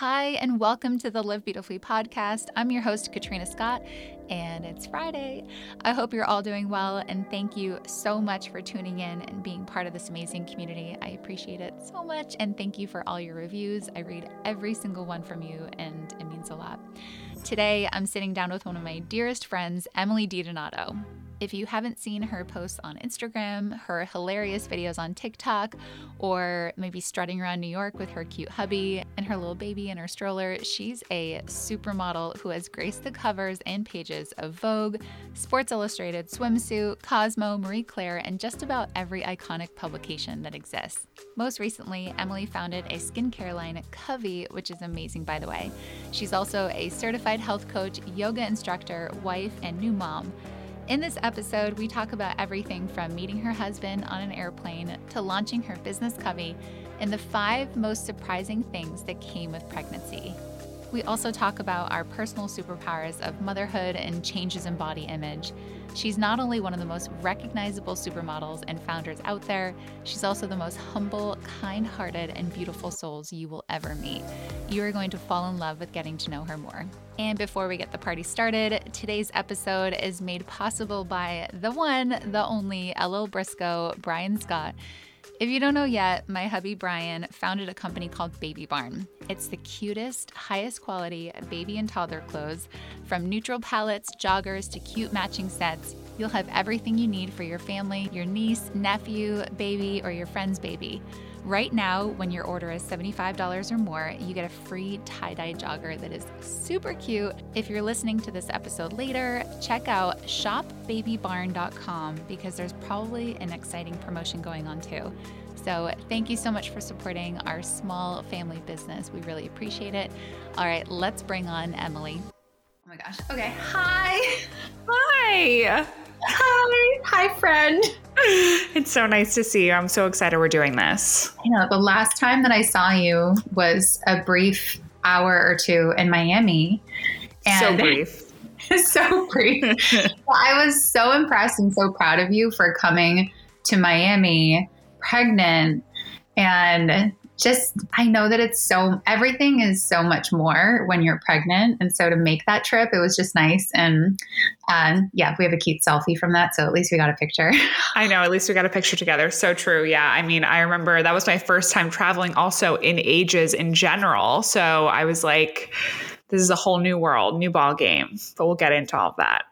Hi, and welcome to the Live Beautifully podcast. I'm your host, Katrina Scott, and it's Friday. I hope you're all doing well, and thank you so much for tuning in and being part of this amazing community. I appreciate it so much, and thank you for all your reviews. I read every single one from you, and it means a lot. Today, I'm sitting down with one of my dearest friends, Emily DiDonato. If you haven't seen her posts on Instagram, her hilarious videos on TikTok, or maybe strutting around New York with her cute hubby and her little baby in her stroller, she's a supermodel who has graced the covers and pages of Vogue, Sports Illustrated, Swimsuit, Cosmo, Marie Claire, and just about every iconic publication that exists. Most recently, Emily founded a skincare line, Covey, which is amazing, by the way. She's also a certified health coach, yoga instructor, wife, and new mom. In this episode, we talk about everything from meeting her husband on an airplane to launching her business Covey and the five most surprising things that came with pregnancy. We also talk about our personal superpowers of motherhood and changes in body image. She's not only one of the most recognizable supermodels and founders out there, she's also the most humble, kind hearted, and beautiful souls you will ever meet. You are going to fall in love with getting to know her more. And before we get the party started, today's episode is made possible by the one, the only LL Briscoe, Brian Scott. If you don't know yet, my hubby Brian founded a company called Baby Barn. It's the cutest, highest quality baby and toddler clothes, from neutral palettes, joggers to cute matching sets. You'll have everything you need for your family, your niece, nephew, baby, or your friend's baby. Right now, when your order is $75 or more, you get a free tie dye jogger that is super cute. If you're listening to this episode later, check out shopbabybarn.com because there's probably an exciting promotion going on too. So, thank you so much for supporting our small family business. We really appreciate it. All right, let's bring on Emily. Oh my gosh. Okay. Hi. Hi. Hi. Hi, friend. It's so nice to see you. I'm so excited we're doing this. You know, the last time that I saw you was a brief hour or two in Miami. And so brief. so brief. well, I was so impressed and so proud of you for coming to Miami pregnant and just I know that it's so everything is so much more when you're pregnant, and so to make that trip, it was just nice. And um, yeah, we have a cute selfie from that, so at least we got a picture. I know, at least we got a picture together. So true. Yeah, I mean, I remember that was my first time traveling, also in ages in general. So I was like, this is a whole new world, new ball game. But we'll get into all of that.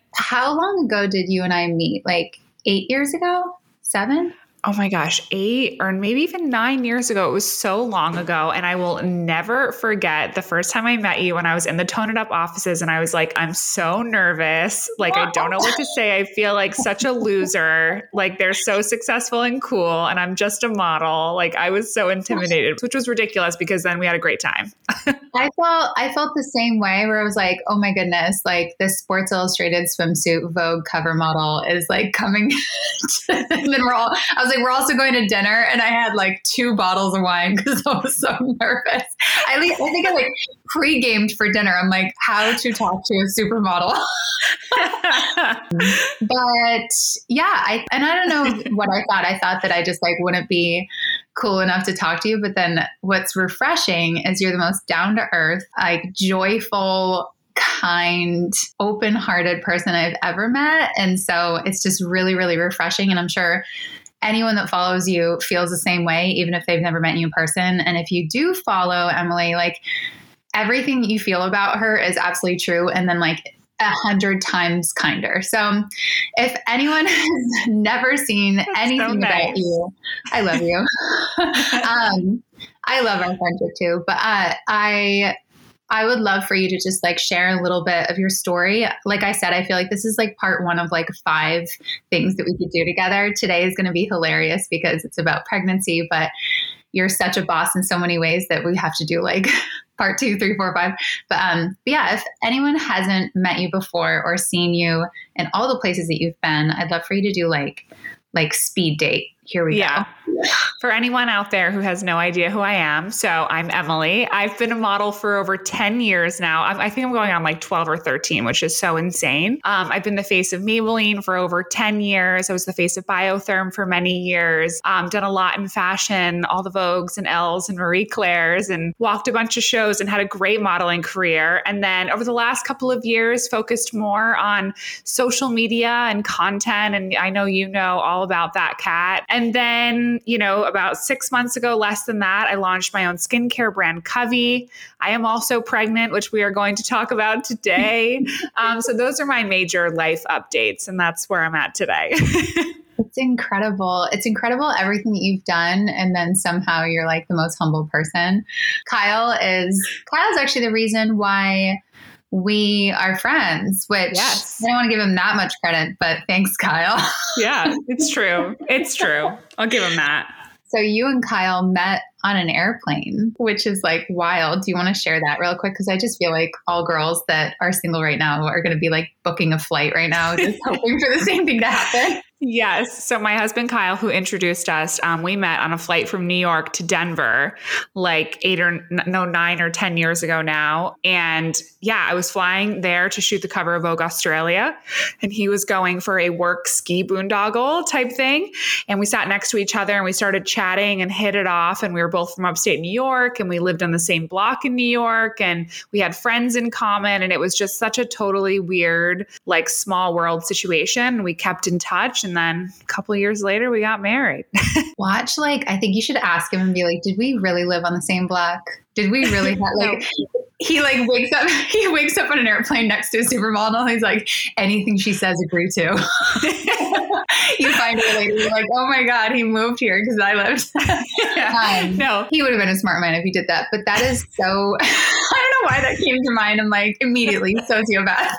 How long ago did you and I meet? Like eight years ago? Seven? Oh my gosh, eight or maybe even nine years ago. It was so long ago. And I will never forget the first time I met you when I was in the Tone It Up offices and I was like, I'm so nervous. Like, I don't know what to say. I feel like such a loser. Like, they're so successful and cool. And I'm just a model. Like, I was so intimidated, which was ridiculous because then we had a great time. I felt, I felt the same way where I was like, oh my goodness, like this Sports Illustrated swimsuit Vogue cover model is like coming. and then we're all, I was like, we're also going to dinner, and I had like two bottles of wine because I was so nervous. I, I think I like pre-gamed for dinner. I'm like, how to talk to a supermodel. but yeah, I and I don't know what I thought. I thought that I just like wouldn't be cool enough to talk to you. But then what's refreshing is you're the most down to earth, like joyful, kind, open hearted person I've ever met. And so it's just really, really refreshing. And I'm sure anyone that follows you feels the same way, even if they've never met you in person. And if you do follow Emily, like everything you feel about her is absolutely true. And then, like, a hundred times kinder. So, if anyone has never seen That's anything so nice. about you, I love you. um, I love our friendship too. But uh, I I would love for you to just like share a little bit of your story. Like I said, I feel like this is like part one of like five things that we could do together. Today is going to be hilarious because it's about pregnancy, but you're such a boss in so many ways that we have to do like part two, three, four, five. But um, but yeah, if anyone hasn't met you before or seen you in all the places that you've been, I'd love for you to do like like speed date here we Yeah. go. For anyone out there who has no idea who I am, so I'm Emily. I've been a model for over 10 years now. I, I think I'm going on like 12 or 13, which is so insane. Um, I've been the face of Maybelline for over 10 years. I was the face of Biotherm for many years. Um, done a lot in fashion, all the Vogues and Elles and Marie Claire's, and walked a bunch of shows and had a great modeling career. And then over the last couple of years, focused more on social media and content. And I know you know all about that, Kat. And then, you know, about six months ago, less than that, I launched my own skincare brand, Covey. I am also pregnant, which we are going to talk about today. um, so those are my major life updates, and that's where I'm at today. It's incredible. It's incredible everything that you've done, and then somehow you're like the most humble person. Kyle is Kyle's actually the reason why we are friends. Which Yes. I don't want to give him that much credit, but thanks, Kyle. yeah, it's true. It's true. I'll give him that. So you and Kyle met on an airplane, which is like wild. Do you want to share that real quick? Because I just feel like all girls that are single right now are going to be like booking a flight right now, just hoping for the same thing to happen. Yes. So my husband Kyle, who introduced us, um, we met on a flight from New York to Denver, like eight or no nine or ten years ago now. And yeah, I was flying there to shoot the cover of Vogue Australia, and he was going for a work ski boondoggle type thing. And we sat next to each other and we started chatting and hit it off. And we were both from upstate New York, and we lived on the same block in New York, and we had friends in common. And it was just such a totally weird, like small world situation. We kept in touch, and then a couple years later, we got married. Watch, like, I think you should ask him and be like, did we really live on the same block? Did we really have, like, he like wakes up, he wakes up on an airplane next to a supermodel. He's like, anything she says, agree to. you find her later, you're like, oh my God, he moved here because I lived. Um, no, He would have been a smart man if he did that. But that is so, I don't know why that came to mind. I'm like, immediately sociopath.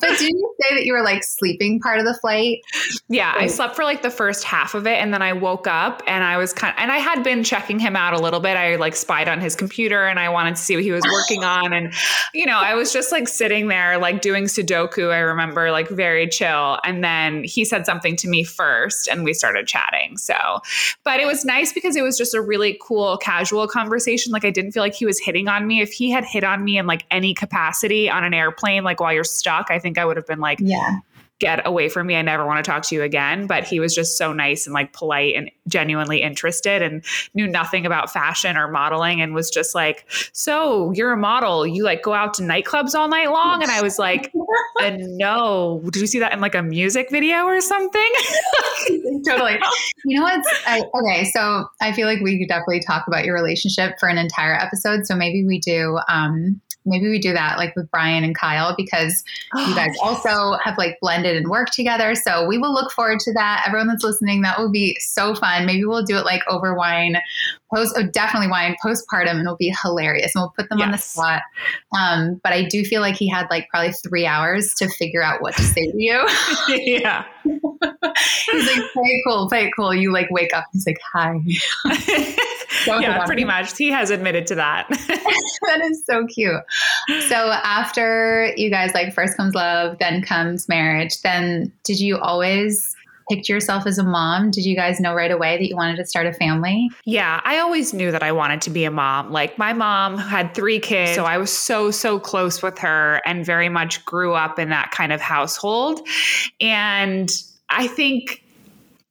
But did you say that you were like sleeping part of the flight? Yeah, I slept for like the first half of it and then I woke up and I was kind of, and I had been checking him out a little bit. I like spied on his computer and I wanted to see what he was working on and you know, I was just like sitting there like doing sudoku, I remember like very chill and then he said something to me first and we started chatting. So, but it was nice because it was just a really cool casual conversation. Like I didn't feel like he was hitting on me. If he had hit on me in like any capacity on an airplane like while you're stuck, I think I would have been like Yeah. get away from me. I never want to talk to you again. But he was just so nice and like polite and genuinely interested and knew nothing about fashion or modeling and was just like, So you're a model. You like go out to nightclubs all night long? And I was like, No. Did you see that in like a music video or something? totally. You know what? I, okay, so I feel like we could definitely talk about your relationship for an entire episode. So maybe we do. Um, maybe we do that like with Brian and Kyle because you guys also have like blended and worked together. So we will look forward to that. Everyone that's listening, that will be so fun. Maybe we'll do it like over wine, post, oh, definitely wine postpartum, and it'll be hilarious. And we'll put them on the Yes. spot. Um, but I do feel like he had like probably three hours to figure out what to say to you. yeah. He's like, play it cool, play it cool. You like wake up. He's like, hi. Yeah, pretty much. He has admitted to that. that is so cute. So after you guys like first comes love, then comes marriage. Then did you always picture yourself as a mom? Did you guys know right away that you wanted to start a family? Yeah, I always knew that I wanted to be a mom. Like my mom had three kids, so I was so so close with her and very much grew up in that kind of household. And I think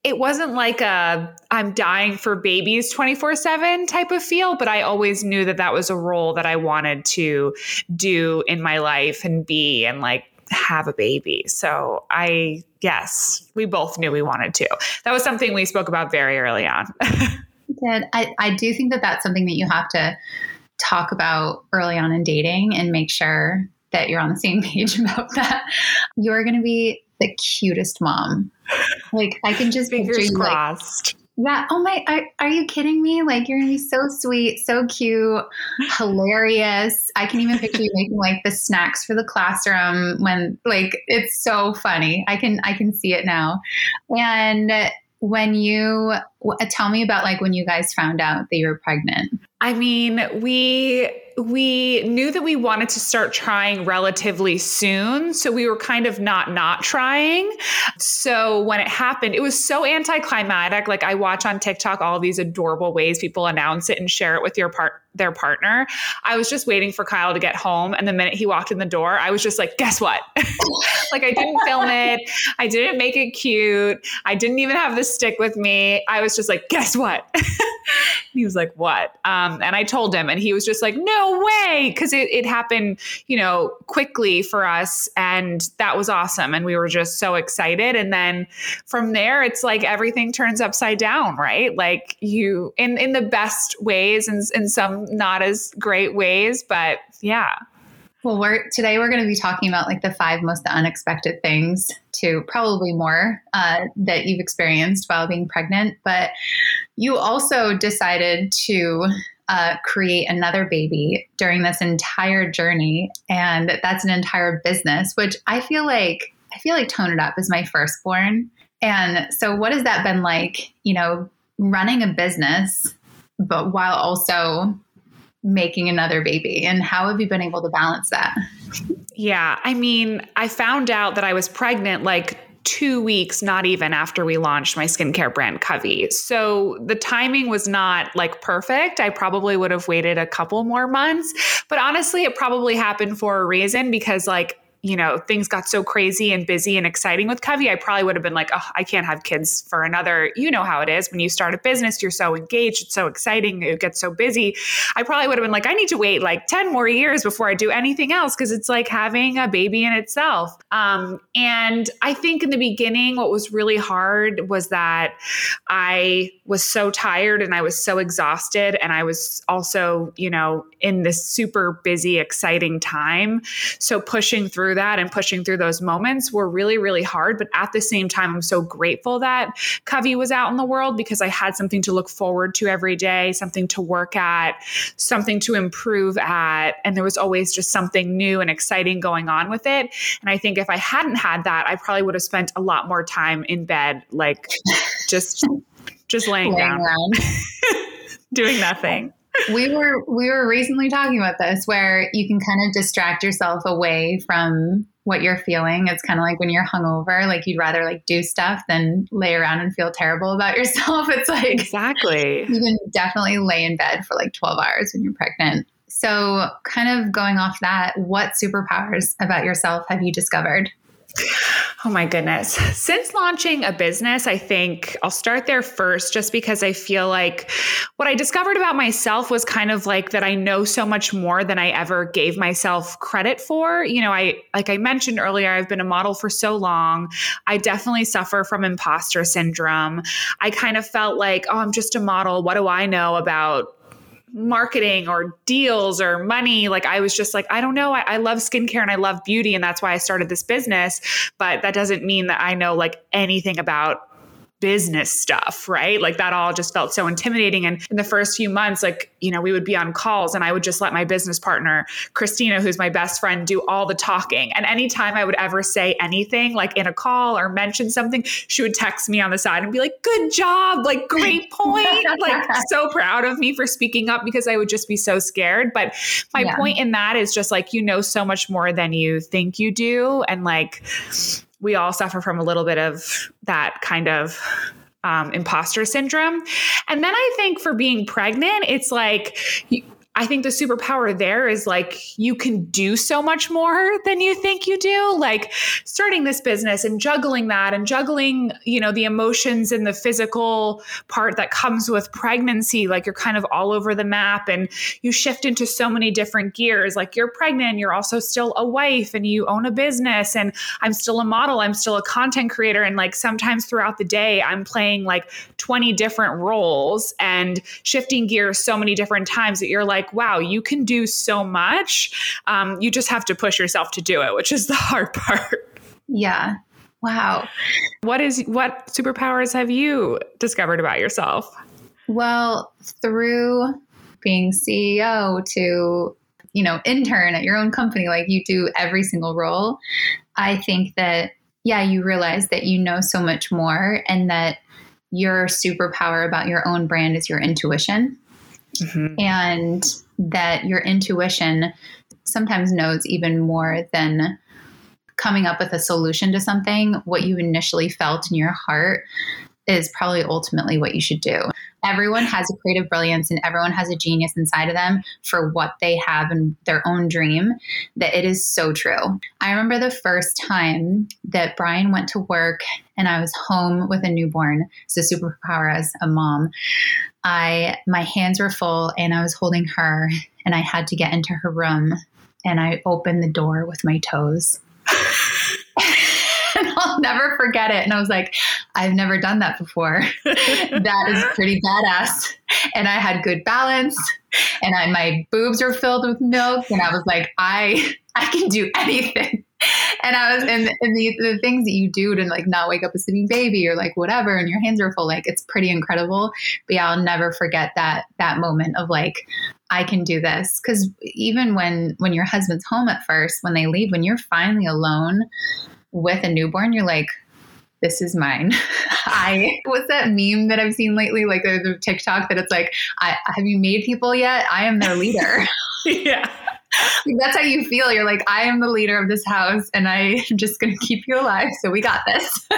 it wasn't like a I'm dying for babies 24/7 type of feel, but I always knew that that was a role that I wanted to do in my life and be and like have a baby. So I yes, we both knew we wanted to. That was something we spoke about very early on. Did I, I do think that that's something that you have to talk about early on in dating and make sure that you're on the same page about that. You're going to be the cutest mom. Like I can just picture you like. Yeah. Oh my, are, are you kidding me? Like, you're going to be so sweet, so cute, hilarious. I can even picture you making like the snacks for the classroom when, like, it's so funny. I can, I can see it now. And when you tell me about like when you guys found out that you were pregnant. I mean, we we knew that we wanted to start trying relatively soon. So we were kind of not not trying. So when it happened, it was so anticlimactic. Like I watch on TikTok all these adorable ways people announce it and share it with your part their partner. I was just waiting for Kyle to get home. And the minute he walked in the door, I was just like, guess what? like I didn't film it. I didn't make it cute. I didn't even have the stick with me. I was just like, guess what? he was like, what? Um, and I told him, and he was just like, no way. Cause it, it happened, you know, quickly for us. And that was awesome. And we were just so excited. And then from there, it's like everything turns upside down, right? Like you, in, in the best ways and in some not as great ways, but yeah. Well, we're today we're going to be talking about like the five most unexpected things to probably more uh, that you've experienced while being pregnant. But you also decided to uh, create another baby during this entire journey, and that's an entire business. Which I feel like I feel like Tone It Up is my firstborn, and so what has that been like? You know, running a business, but while also making another baby and how have you been able to balance that yeah i mean i found out that i was pregnant like two weeks, not even after we launched my skincare brand Covey. So the timing was not like perfect. I probably would have waited a couple more months, but honestly, it probably happened for a reason because like you know, things got so crazy and busy and exciting with Covey, I probably would have been like, oh, I can't have kids for another. You know how it is when you start a business, you're so engaged, it's so exciting, it gets so busy. I probably would have been like, I need to wait like 10 more years before I do anything else because it's like having a baby in itself. Um, and I think in the beginning, what was really hard was that I was so tired and I was so exhausted. And I was also, you know, in this super busy, exciting time. So pushing through through that and pushing through those moments were really, really hard. But at the same time, I'm so grateful that Covey was out in the world because I had something to look forward to every day, something to work at, something to improve at. And there was always just something new and exciting going on with it. And I think if I hadn't had that, I probably would have spent a lot more time in bed, like just just laying, laying down. doing nothing we were we were recently talking about this where you can kind of distract yourself away from what you're feeling. It's kind of like when you're hungover, like you'd rather like do stuff than lay around and feel terrible about yourself. It's like Exactly. You can definitely lay in bed for like 12 hours when you're pregnant. So, kind of going off that, what superpowers about yourself have you discovered? Oh my goodness. Since launching a business, I think I'll start there first just because I feel like what I discovered about myself was kind of like that I know so much more than I ever gave myself credit for. You know, I like I mentioned earlier, I've been a model for so long. I definitely suffer from imposter syndrome. I kind of felt like, oh, I'm just a model. What do I know about marketing or deals or money. Like I was just like, I don't know. I, I, love skincare and I love beauty. And that's why I started this business. But that doesn't mean that I know like anything about business stuff, right? Like that all just felt so intimidating. And in the first few months, like, you know, we would be on calls and I would just let my business partner, Christina, who's my best friend, do all the talking. And anytime I would ever say anything, like in a call or mention something, she would text me on the side and be like, good job, like, great point. like, so proud of me for speaking up because I would just be so scared. But my yeah. point in that is just like, you know, so much more than you think you do. And like, we all suffer from a little bit of that kind of um, imposter syndrome. And then I think for being pregnant, it's like, I think the superpower there is like you can do so much more than you think you do. Like starting this business and juggling that and juggling, you know, the emotions and the physical part that comes with pregnancy. Like you're kind of all over the map and you shift into so many different gears. Like you're pregnant, you're also still a wife and you own a business. And I'm still a model, I'm still a content creator. And like sometimes throughout the day, I'm playing like 20 different roles and shifting gears so many different times that you're like, like, wow, you can do so much. Um, you just have to push yourself to do it, which is the hard part. Yeah. Wow. What is what superpowers have you discovered about yourself? Well, through being CEO to, you know, intern at your own company, like you do every single role, I think that, yeah, you realize that you know so much more and that your superpower about your own brand is your intuition mm-hmm. and that your intuition sometimes knows even more than coming up with a solution to something. What you initially felt in your heart is probably ultimately what you should do. Everyone has a creative brilliance and everyone has a genius inside of them for what they have and their own dream, that it is so true. I remember the first time that Brian went to work and I was home with a newborn. So superpower as a mom. I my hands were full and I was holding her and I had to get into her room and I opened the door with my toes. and I'll never forget it. And I was like, I've never done that before. that is pretty badass. And I had good balance and I, my boobs were filled with milk. And I was like, I, I can do anything. And I was, and, and the, the things that you do to like not wake up a sleeping baby or like whatever, and your hands are full, like it's pretty incredible. But yeah, I'll never forget that, that moment of like, I can do this. Cause even when, when your husband's home at first, when they leave, when you're finally alone, with a newborn, you're like, this is mine. I what's that meme that I've seen lately, like the, the TikTok that it's like, I have you made people yet? I am their leader. yeah. That's how you feel. You're like, I am the leader of this house and I'm just going to keep you alive. So we got this.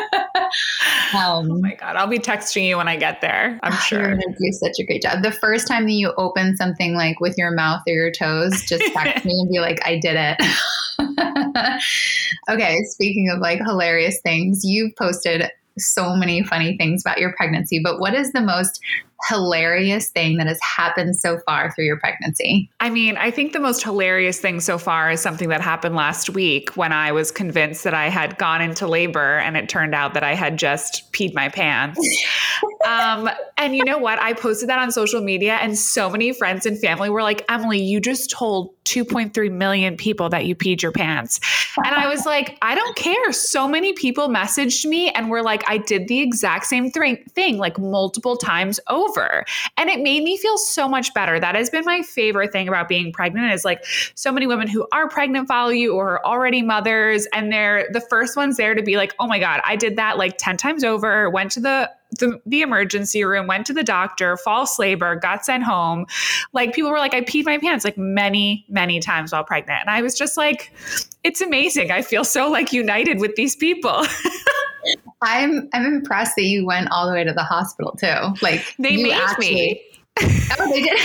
um, oh my God. I'll be texting you when I get there. I'm sure. You're going to do such a great job. The first time that you open something like with your mouth or your toes, just text me and be like, I did it. okay. Speaking of like hilarious things, you've posted so many funny things about your pregnancy, but what is the most hilarious thing that has happened so far through your pregnancy? I mean, I think the most hilarious thing so far is something that happened last week when I was convinced that I had gone into labor and it turned out that I had just peed my pants. um, and you know what? I posted that on social media, and so many friends and family were like, Emily, you just told 2.3 million people that you peed your pants. And I was like, I don't care. So many people messaged me and were like, I did the exact same thing, like multiple times over over. And it made me feel so much better. That has been my favorite thing about being pregnant is like so many women who are pregnant follow you or are already mothers and they're the first ones there to be like, "Oh my god, I did that like 10 times over, went to the the, the, emergency room, went to the doctor, false labor, got sent home. Like people were like, I peed my pants like many, many times while pregnant. And I was just like, it's amazing. I feel so like united with these people. I'm I'm impressed that you went all the way to the hospital too. Like they made actually, me. oh, they did.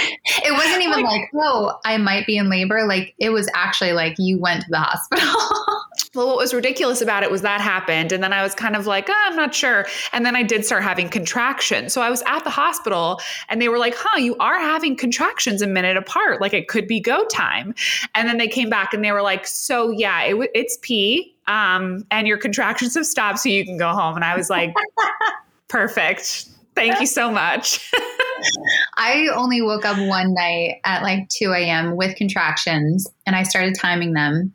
It wasn't even like, like, oh, I might be in labor. Like it was actually like you went to the hospital. well, what was ridiculous about it was that happened. And then I was kind of like, oh, I'm not sure. And then I did start having contractions. So I was at the hospital and they were like, huh, you are having contractions a minute apart. Like it could be go time. And then they came back and they were like, so yeah, it, it's pee um, and your contractions have stopped, so you can go home. And I was like, perfect. Thank you so much. I only woke up one night at like 2 a.m. with contractions and I started timing them.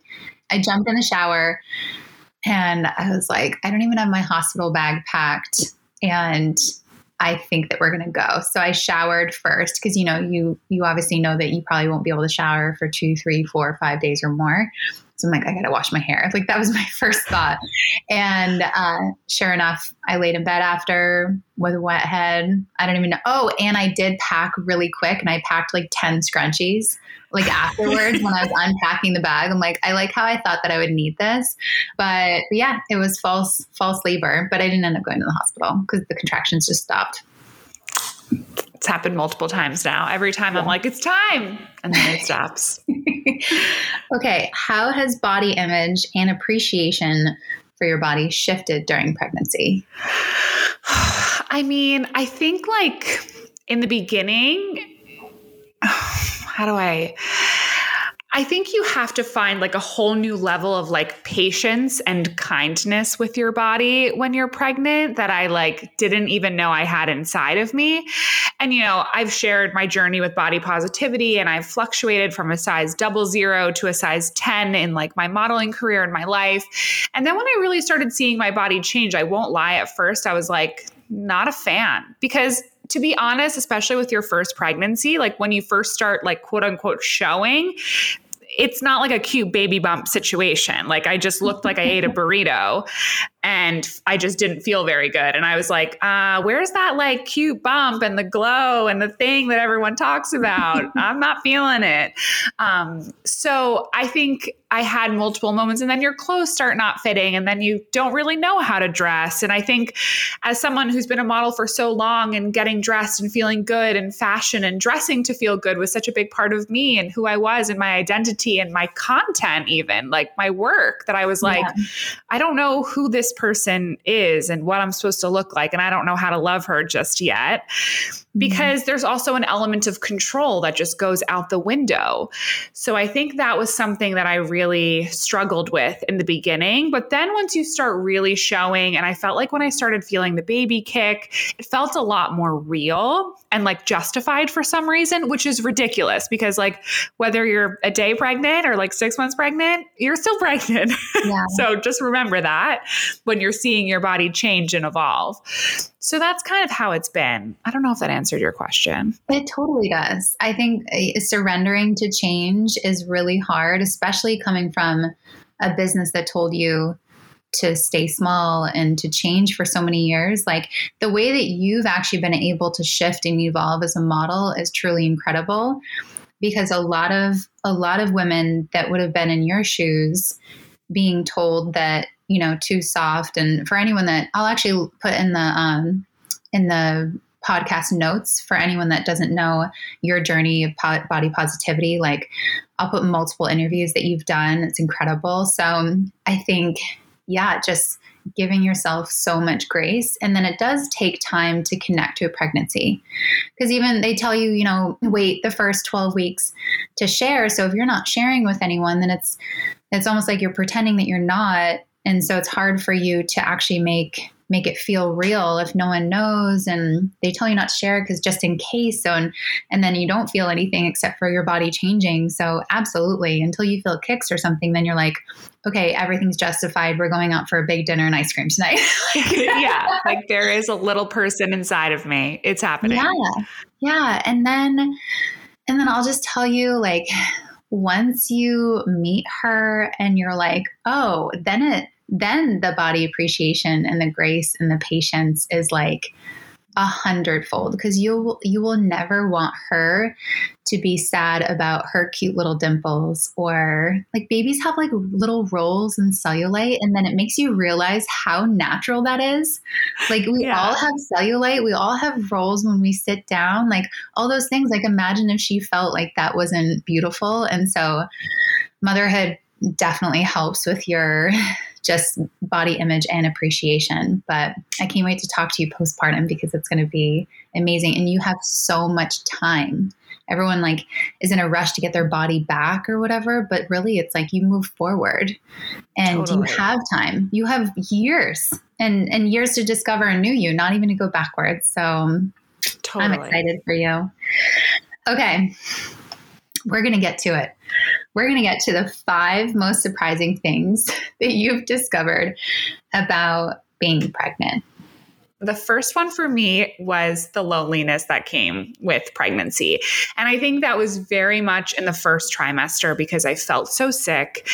I jumped in the shower and I was like, I don't even have my hospital bag packed. And I think that we're going to go. So I showered first because you know you you obviously know that you probably won't be able to shower for two, three, four, five days or more. So I'm like, I got to wash my hair. Like that was my first thought. And uh, sure enough, I laid in bed after with a wet head. I don't even know. Oh, and I did pack really quick and I packed like 10 scrunchies. Like afterwards, when I was unpacking the bag, I'm like, I like how I thought that I would need this. But yeah, it was false, false labor. But I didn't end up going to the hospital because the contractions just stopped it's happened multiple times now. Every time yeah. I'm like, it's time. And then it stops. okay. How has body image and appreciation for your body shifted during pregnancy? I mean, I think like in the beginning, how do I? I think you have to find like a whole new level of like patience and kindness with your body when you're pregnant that I like didn't even know I had inside of me. And you know, I've shared my journey with body positivity and I've fluctuated from a size double zero to a size 10 in like my modeling career in my life. And then when I really started seeing my body change, I won't lie, at first I was like, not a fan because to be honest, especially with your first pregnancy, like when you first start like quote unquote showing, it's not like a cute baby bump situation. Like I just looked like I ate a burrito. And I just didn't feel very good. And I was like, uh, where's that like cute bump and the glow and the thing that everyone talks about? I'm not feeling it. Um, so I think I had multiple moments, and then your clothes start not fitting, and then you don't really know how to dress. And I think, as someone who's been a model for so long and getting dressed and feeling good and fashion and dressing to feel good was such a big part of me and who I was and my identity and my content, even like my work, that I was like, yeah. I don't know who this person is and what I'm supposed to look like, and I don't know how to love her just yet. Mm-hmm. Because there's also an element of control that just goes out the window. So I think that was something that I really really struggled with in the beginning. But then once you start really showing, and I felt like when I started feeling the baby kick, it felt a lot more real and like justified for some reason, which is ridiculous because, like, whether you're a day pregnant or like six months pregnant, you're still pregnant. Yeah. so just remember that when you're seeing your body change and evolve. So that's kind of how it's been. I don't know if that answered your question. It totally does. I think uh, surrendering to change is really hard, especially coming from a business that told you to stay small and to change for so many years. Like the way that you've actually been able to shift and evolve as a model is truly incredible because a lot of a lot of women that would have been in your shoes being told that you know too soft. And for anyone that i'll actually put in the um in the podcast notes for anyone that doesn't know your journey of po- body positivity like i'll put multiple interviews that you've done. It's incredible. So i think yeah just giving yourself so much grace. And then it does take time to connect to a pregnancy. Because even they tell you you know wait the first 12 weeks to share. So if you're not sharing with anyone then it's it's almost like you're pretending that you're not and so it's hard for you to actually make make it feel real if no one knows and they tell you not to share because just in case so and, and then you don't feel anything except for your body changing. So absolutely until you feel kicks or something then you're like okay everything's justified. We're going out for a big dinner and ice cream tonight. Yeah like there is a little person inside of me. It's happening. Yeah. Yeah. And then and then i'll just tell you like once you meet her and you're like, oh, then it then the body appreciation and the grace and the patience is like a hundredfold because you you will never want her to be sad about her cute little dimples or like babies have like little rolls and cellulite and then it makes you realize how natural that is like we yeah. all have cellulite we all have rolls when we sit down like all those things like imagine if she felt like that wasn't beautiful and so motherhood definitely helps with your just body image and appreciation. But I can't wait to talk to you postpartum because it's going to be amazing. And you have so much time. Everyone like is in a rush to get their body back or whatever, but really it's like you move forward and totally. you have time. You have years and and years to discover a new you, not even to go backwards. So um, totally. I'm excited for you. Okay. We're going to get to it we're going to get to the five most surprising things that you've discovered about being pregnant. The first one for me was the loneliness that came with pregnancy. And I think that was very much in the first trimester because I felt so sick.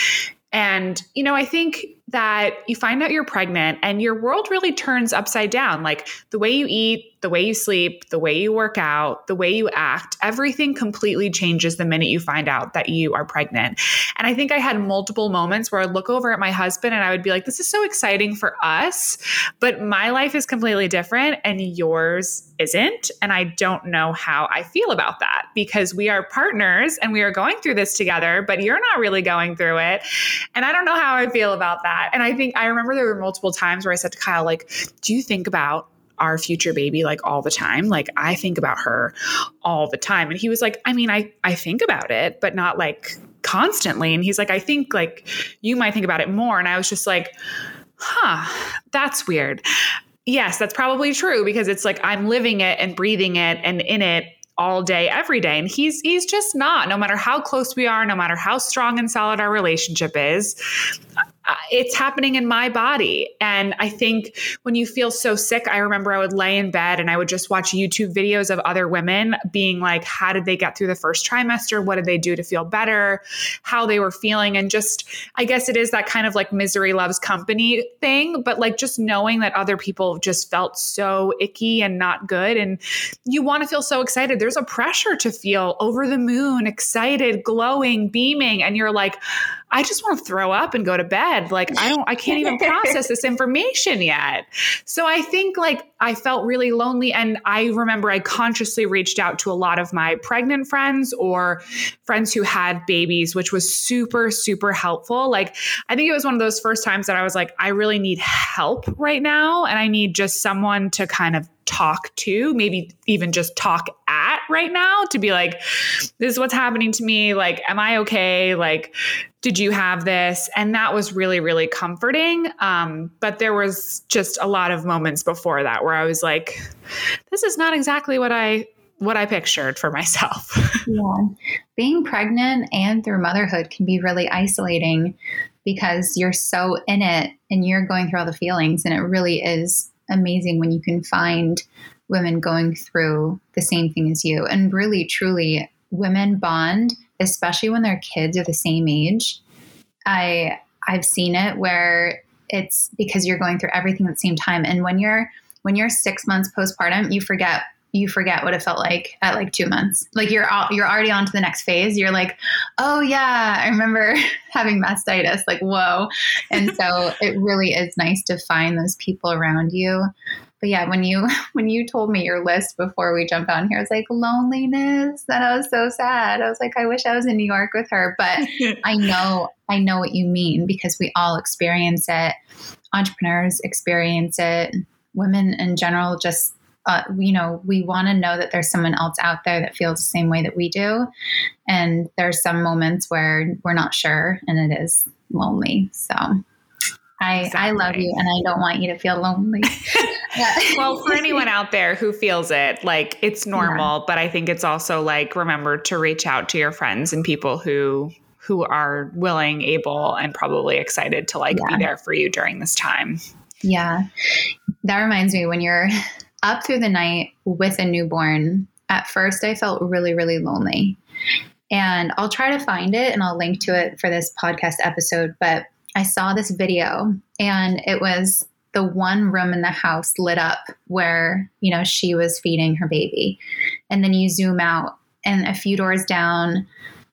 And, you know, I think that you find out you're pregnant and your world really turns upside down. Like the way you eat, the way you sleep, the way you work out, the way you act, everything completely changes the minute you find out that you are pregnant. And I think I had multiple moments where I'd look over at my husband and I would be like, this is so exciting for us, but my life is completely different and yours isn't. And I don't know how I feel about that because we are partners and we are going through this together, but you're not really going through it. And I don't know how I feel about that. And I think I remember there were multiple times where I said to Kyle, like, do you think about our future baby like all the time. Like I think about her all the time. And he was like, I mean, I I think about it, but not like constantly. And he's like, I think like you might think about it more. And I was just like, huh, that's weird. Yes, that's probably true because it's like I'm living it and breathing it and in it all day every day and he's he's just not no matter how close we are no matter how strong and solid our relationship is Uh, it's happening in my body. And I think when you feel so sick, I remember I would lay in bed and I would just watch YouTube videos of other women being like, how did they get through the first trimester? What did they do to feel better? How they were feeling. And just, I guess it is that kind of like misery loves company thing, but like just knowing that other people just felt so icky and not good. And you want to feel so excited. There's a pressure to feel over the moon, excited, glowing, beaming. And you're like, I just want to throw up and go to bed. Like I don't I can't even process this information yet. So I think like I felt really lonely and I remember I consciously reached out to a lot of my pregnant friends or friends who had babies which was super super helpful. Like I think it was one of those first times that I was like I really need help right now and I need just someone to kind of talk to, maybe even just talk at right now to be like, this is what's happening to me. Like, am I okay? Like, did you have this? And that was really, really comforting. Um, but there was just a lot of moments before that where I was like, this is not exactly what I what I pictured for myself. yeah. Being pregnant and through motherhood can be really isolating because you're so in it and you're going through all the feelings and it really is amazing when you can find women going through the same thing as you. And really, truly, women bond, especially when their kids are the same age. I I've seen it where it's because you're going through everything at the same time. And when you're when you're six months postpartum, you forget you forget what it felt like at like two months. Like you're all, you're already on to the next phase. You're like, oh yeah, I remember having mastitis. Like whoa, and so it really is nice to find those people around you. But yeah, when you when you told me your list before we jumped on here, I was like loneliness. and I was so sad. I was like, I wish I was in New York with her. But I know I know what you mean because we all experience it. Entrepreneurs experience it. Women in general just uh, you know, we want to know that there's someone else out there that feels the same way that we do. And there's some moments where we're not sure and it is lonely. So I, exactly. I love you and I don't want you to feel lonely. well, for anyone out there who feels it, like it's normal, yeah. but I think it's also like remember to reach out to your friends and people who who are willing, able, and probably excited to like yeah. be there for you during this time. Yeah. That reminds me when you're up through the night with a newborn, at first I felt really, really lonely. And I'll try to find it and I'll link to it for this podcast episode. But I saw this video and it was the one room in the house lit up where, you know, she was feeding her baby. And then you zoom out and a few doors down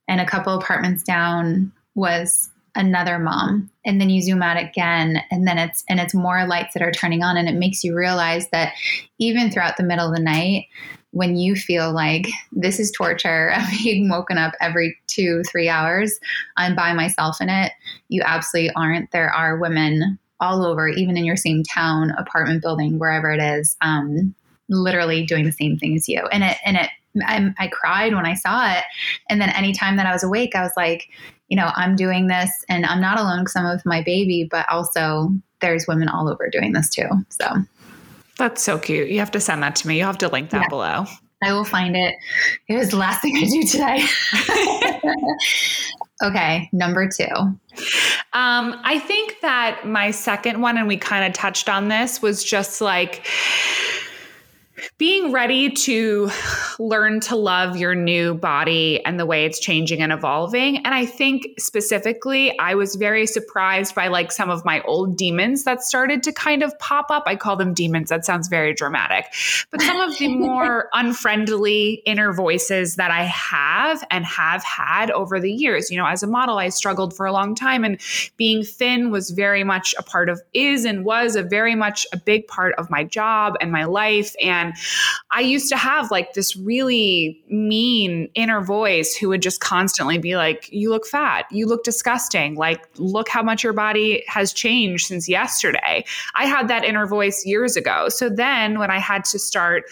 and a couple apartments down was another mom and then you zoom out again and then it's and it's more lights that are turning on and it makes you realize that even throughout the middle of the night when you feel like this is torture i'm being woken up every two three hours i'm by myself in it you absolutely aren't there are women all over even in your same town apartment building wherever it is um, literally doing the same thing as you and it and it I, I cried when I saw it. And then anytime that I was awake, I was like, you know, I'm doing this and I'm not alone because I'm with my baby, but also there's women all over doing this too. So that's so cute. You have to send that to me. You'll have to link that yeah. below. I will find it. It was the last thing I do today. okay, number two. Um, I think that my second one, and we kind of touched on this, was just like being ready to learn to love your new body and the way it's changing and evolving. And I think specifically, I was very surprised by like some of my old demons that started to kind of pop up. I call them demons. That sounds very dramatic. But some of the more unfriendly inner voices that I have and have had over the years. You know, as a model, I struggled for a long time, and being thin was very much a part of, is and was a very much a big part of my job and my life. And I used to have like this really mean inner voice who would just constantly be like, You look fat. You look disgusting. Like, look how much your body has changed since yesterday. I had that inner voice years ago. So then when I had to start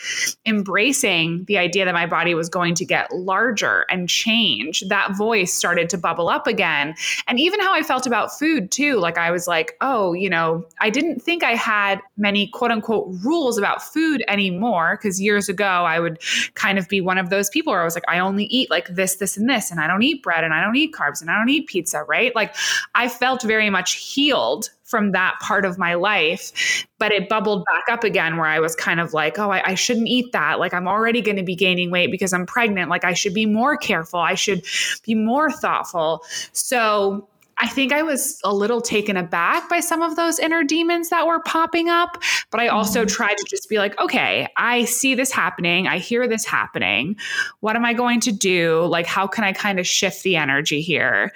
embracing the idea that my body was going to get larger and change, that voice started to bubble up again. And even how I felt about food too. Like, I was like, Oh, you know, I didn't think I had many quote unquote rules about food anymore because years ago I would kind of be one of those people where I was like, I only eat like this, this, and this, and I don't eat bread and I don't eat carbs and I don't eat pizza, right? Like I felt very much healed from that part of my life. But it bubbled back up again where I was kind of like, oh, I, I shouldn't eat that. Like, I'm already going to be gaining weight because I'm pregnant. Like, I should be more careful. I should be more thoughtful. So, I think I was a little taken aback by some of those inner demons that were popping up. But I also mm-hmm. tried to just be like, okay, I see this happening. I hear this happening. What am I going to do? Like, how can I kind of shift the energy here?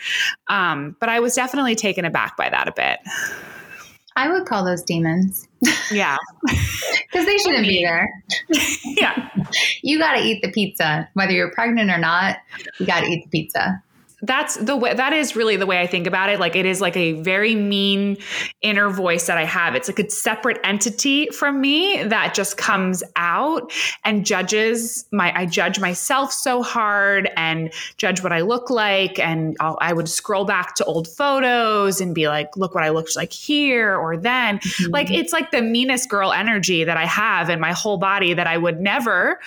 Um, but I was definitely taken aback by that a bit. I would call those demons. Yeah. Because they shouldn't be there. yeah. You got to eat the pizza. Whether you're pregnant or not, you got to eat the pizza that's the way that is really the way I think about it. Like it is like a very mean inner voice that I have. It's like a separate entity from me that just comes out and judges my I judge myself so hard and judge what I look like and I'll, i would scroll back to old photos and be like look what I looked like here or then. Mm-hmm. Like it's like the meanest girl energy that I have in my whole body that I would never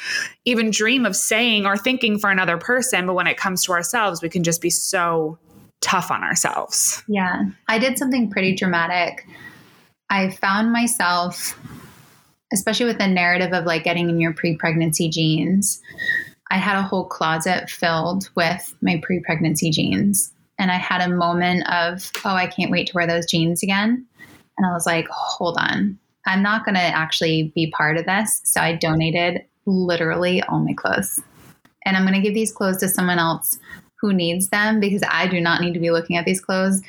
even dream of saying or thinking for another person. But when it comes to ourselves, we can just be so tough on ourselves. Yeah. I did something pretty dramatic. I found myself, especially with the narrative of like getting in your pre pregnancy jeans, I had a whole closet filled with my pre pregnancy jeans. And I had a moment of, oh, I can't wait to wear those jeans again. And I was like, hold on, I'm not going to actually be part of this. So I donated literally all my clothes. And I'm going to give these clothes to someone else who needs them because I do not need to be looking at these clothes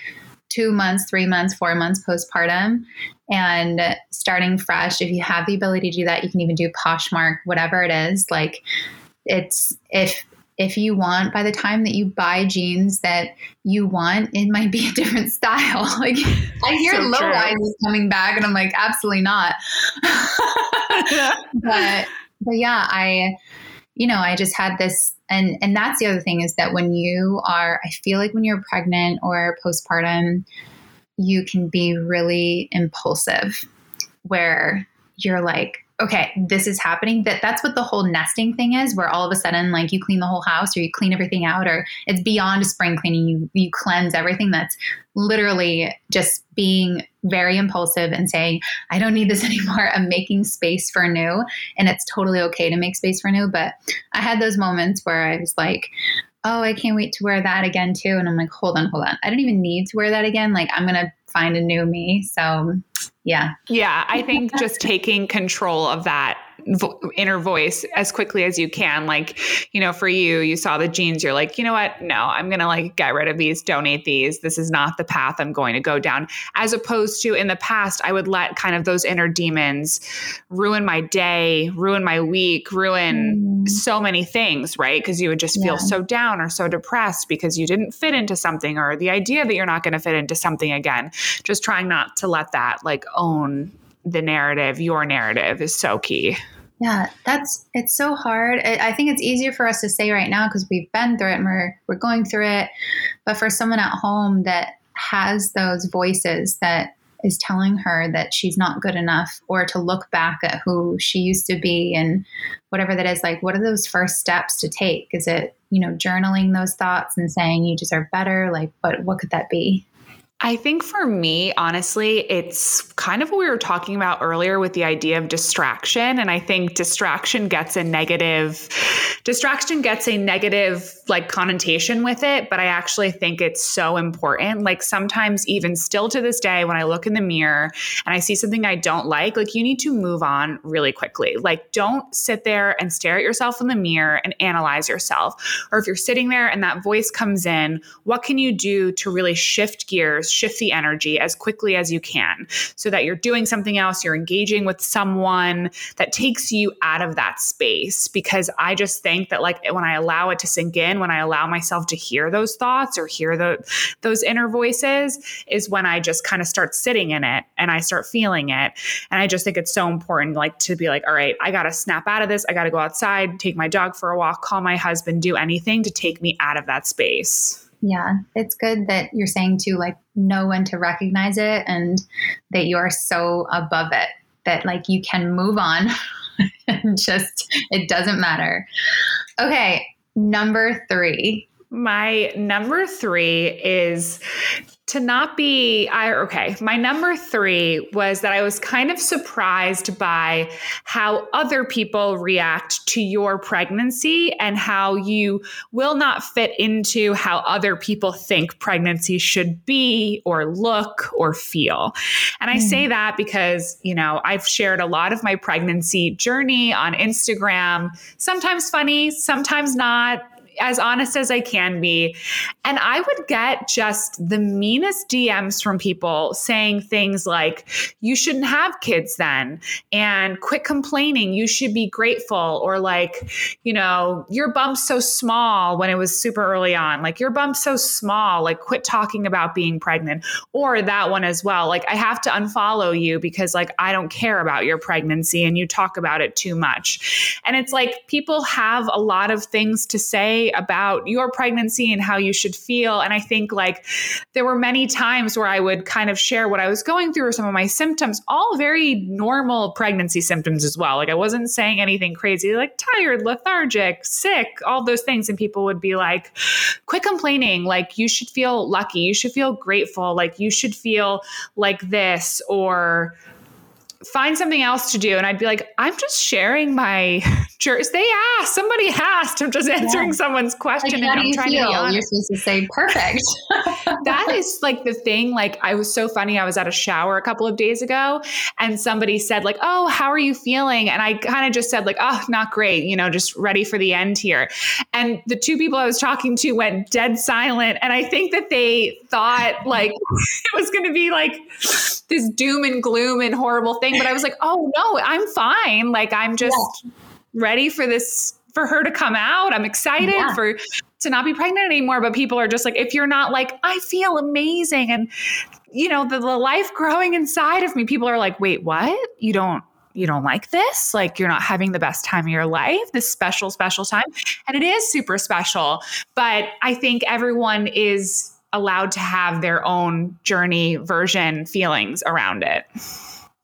two months, three months, four months postpartum and starting fresh. If you have the ability to do that, you can even do Poshmark, whatever it is. Like it's if if you want by the time that you buy jeans that you want it might be a different style like i hear so low rises coming back and i'm like absolutely not but but yeah, I, you know, I just had this, and and that's the other thing is that when you are, I feel like when you're pregnant or postpartum, you can be really impulsive, where you're like, okay, this is happening. That that's what the whole nesting thing is, where all of a sudden, like you clean the whole house or you clean everything out, or it's beyond spring cleaning. You you cleanse everything. That's literally just being very impulsive and saying, I don't need this anymore. I'm making space for new. And it's totally okay to make space for new. But I had those moments where I was like, oh, I can't wait to wear that again too. And I'm like, hold on, hold on. I don't even need to wear that again. Like I'm gonna find a new me. So yeah. Yeah. I think just taking control of that vo- inner voice as quickly as you can. Like, you know, for you, you saw the jeans, you're like, you know what? No, I'm going to like get rid of these, donate these. This is not the path I'm going to go down. As opposed to in the past, I would let kind of those inner demons ruin my day, ruin my week, ruin mm. so many things, right? Because you would just feel yeah. so down or so depressed because you didn't fit into something or the idea that you're not going to fit into something again. Just trying not to let that like own the narrative, your narrative is so key. Yeah, that's it's so hard. I think it's easier for us to say right now because we've been through it and we're we're going through it. But for someone at home that has those voices that is telling her that she's not good enough or to look back at who she used to be and whatever that is like what are those first steps to take is it you know journaling those thoughts and saying you deserve better like what what could that be I think for me, honestly, it's kind of what we were talking about earlier with the idea of distraction. And I think distraction gets a negative, distraction gets a negative like connotation with it. But I actually think it's so important. Like sometimes, even still to this day, when I look in the mirror and I see something I don't like, like you need to move on really quickly. Like don't sit there and stare at yourself in the mirror and analyze yourself. Or if you're sitting there and that voice comes in, what can you do to really shift gears? Shift the energy as quickly as you can so that you're doing something else, you're engaging with someone that takes you out of that space. Because I just think that, like, when I allow it to sink in, when I allow myself to hear those thoughts or hear the, those inner voices, is when I just kind of start sitting in it and I start feeling it. And I just think it's so important, like, to be like, all right, I got to snap out of this. I got to go outside, take my dog for a walk, call my husband, do anything to take me out of that space. Yeah, it's good that you're saying to like know when to recognize it and that you are so above it that like you can move on and just it doesn't matter. Okay, number 3. My number 3 is to not be I okay, my number 3 was that I was kind of surprised by how other people react to your pregnancy and how you will not fit into how other people think pregnancy should be or look or feel. And I mm. say that because, you know, I've shared a lot of my pregnancy journey on Instagram, sometimes funny, sometimes not as honest as I can be. And I would get just the meanest DMs from people saying things like, you shouldn't have kids then, and quit complaining. You should be grateful. Or like, you know, your bump's so small when it was super early on. Like, your bump's so small. Like, quit talking about being pregnant. Or that one as well. Like, I have to unfollow you because, like, I don't care about your pregnancy and you talk about it too much. And it's like people have a lot of things to say about your pregnancy and how you should feel. And I think like there were many times where I would kind of share what I was going through or some of my symptoms, all very normal pregnancy symptoms as well. Like I wasn't saying anything crazy, like tired, lethargic, sick, all those things. And people would be like, quit complaining. Like you should feel lucky. You should feel grateful. Like you should feel like this or find something else to do. And I'd be like, I'm just sharing my jerks. They asked, somebody asked. I'm just answering yeah. someone's question. Like, and I'm trying feel? to You're supposed to say perfect. that is like the thing. Like I was so funny. I was at a shower a couple of days ago and somebody said like, oh, how are you feeling? And I kind of just said like, oh, not great. You know, just ready for the end here. And the two people I was talking to went dead silent. And I think that they thought like it was going to be like this doom and gloom and horrible thing. But I was like, oh no, I'm fine. Like I'm just yeah. ready for this for her to come out. I'm excited yeah. for to not be pregnant anymore. But people are just like, if you're not like, I feel amazing and you know, the, the life growing inside of me, people are like, wait, what? You don't you don't like this like you're not having the best time of your life this special special time and it is super special but i think everyone is allowed to have their own journey version feelings around it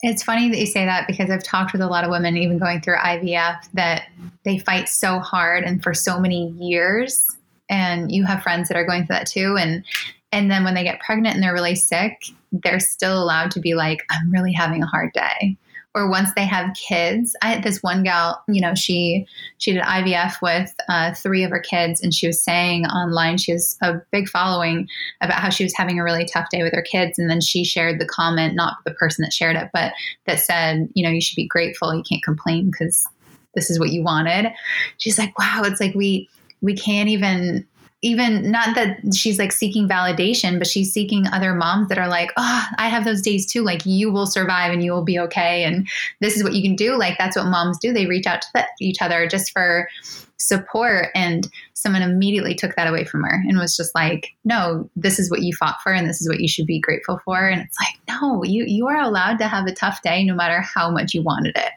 it's funny that you say that because I've talked with a lot of women, even going through IVF, that they fight so hard and for so many years. And you have friends that are going through that too. And and then when they get pregnant and they're really sick, they're still allowed to be like, I'm really having a hard day or once they have kids. I had this one gal, you know, she she did IVF with uh, three of her kids, and she was saying online she has a big following about how she was having a really tough day with her kids, and then she shared the comment, not the person that shared it, but that said, you know, you should be grateful, you can't complain because this is what you wanted. She's like, wow, it's like we we can't even even not that she's like seeking validation, but she's seeking other moms that are like, oh, I have those days too. Like you will survive and you will be okay. And this is what you can do. Like that's what moms do. They reach out to the, each other just for support. And someone immediately took that away from her and was just like, no, this is what you fought for and this is what you should be grateful for. And it's like, no, you you are allowed to have a tough day no matter how much you wanted it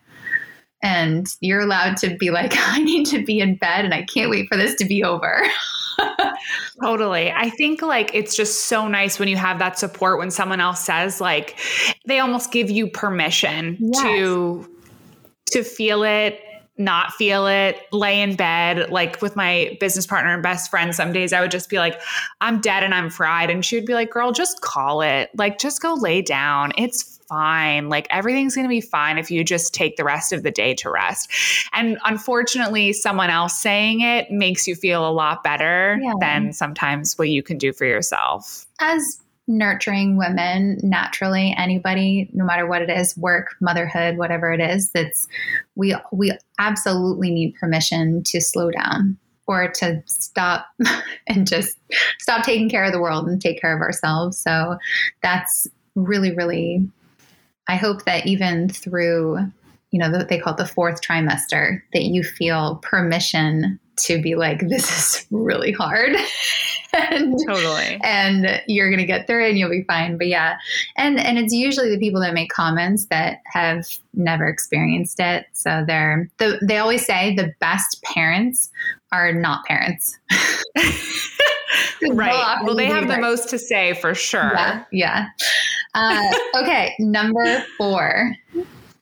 and you're allowed to be like, I need to be in bed and I can't wait for this to be over. totally. I think like it's just so nice when you have that support when someone else says like they almost give you permission yes. to to feel it not feel it, lay in bed, like with my business partner and best friend. Some days I would just be like, I'm dead and I'm fried. And she would be like, girl, just call it. Like, just go lay down. It's fine. Like everything's going to be fine if you just take the rest of the day to rest. And unfortunately, someone else saying it makes you feel a lot better yeah. than sometimes what you can do for yourself. As nurturing women naturally anybody no matter what it is work motherhood whatever it is that's we we absolutely need permission to slow down or to stop and just stop taking care of the world and take care of ourselves so that's really really I hope that even through, you know, they call it the fourth trimester, that you feel permission to be like, this is really hard. and, totally. And you're going to get through it and you'll be fine. But yeah. And, and it's usually the people that make comments that have never experienced it. So they're, the, they always say the best parents are not parents. right. Well, they have the most to say for sure. Yeah. yeah. Uh, okay. Number four.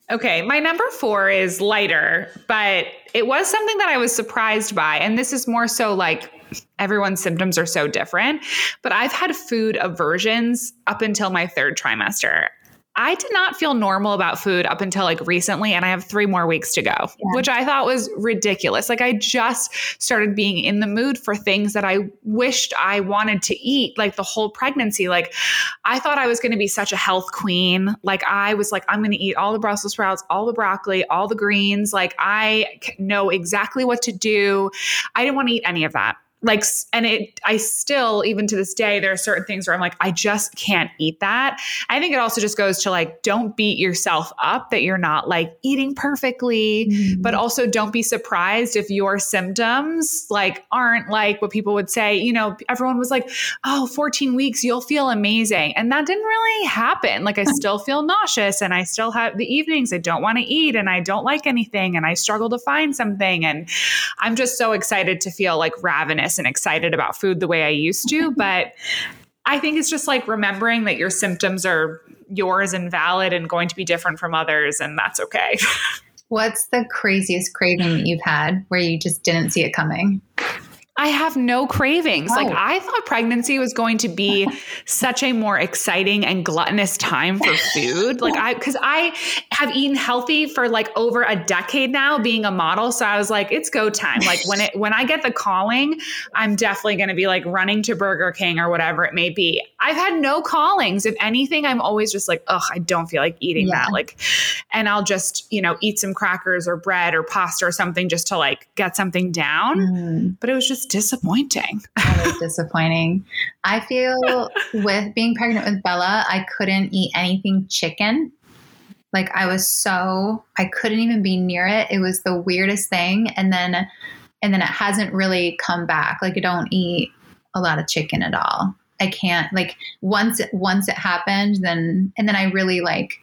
Okay, my number four is lighter, but it was something that I was surprised by. And this is more so like everyone's symptoms are so different. But I've had food aversions up until my third trimester. I did not feel normal about food up until like recently, and I have three more weeks to go, yeah. which I thought was ridiculous. Like, I just started being in the mood for things that I wished I wanted to eat, like the whole pregnancy. Like, I thought I was going to be such a health queen. Like, I was like, I'm going to eat all the Brussels sprouts, all the broccoli, all the greens. Like, I know exactly what to do. I didn't want to eat any of that like and it i still even to this day there are certain things where i'm like i just can't eat that. I think it also just goes to like don't beat yourself up that you're not like eating perfectly mm-hmm. but also don't be surprised if your symptoms like aren't like what people would say. You know everyone was like oh 14 weeks you'll feel amazing. And that didn't really happen. Like i still feel nauseous and i still have the evenings. I don't want to eat and i don't like anything and i struggle to find something. And i'm just so excited to feel like ravenous and excited about food the way I used to. But I think it's just like remembering that your symptoms are yours and valid and going to be different from others, and that's okay. What's the craziest craving that you've had where you just didn't see it coming? I have no cravings. Like I thought pregnancy was going to be such a more exciting and gluttonous time for food. Like I cuz I have eaten healthy for like over a decade now being a model, so I was like it's go time. Like when it when I get the calling, I'm definitely going to be like running to Burger King or whatever it may be. I've had no callings. If anything, I'm always just like, "Ugh, I don't feel like eating yeah. that." Like and I'll just, you know, eat some crackers or bread or pasta or something just to like get something down. Mm. But it was just disappointing. That was disappointing. I feel with being pregnant with Bella, I couldn't eat anything chicken. Like I was so I couldn't even be near it. It was the weirdest thing. And then and then it hasn't really come back. Like I don't eat a lot of chicken at all. I can't like once once it happened, then and then I really like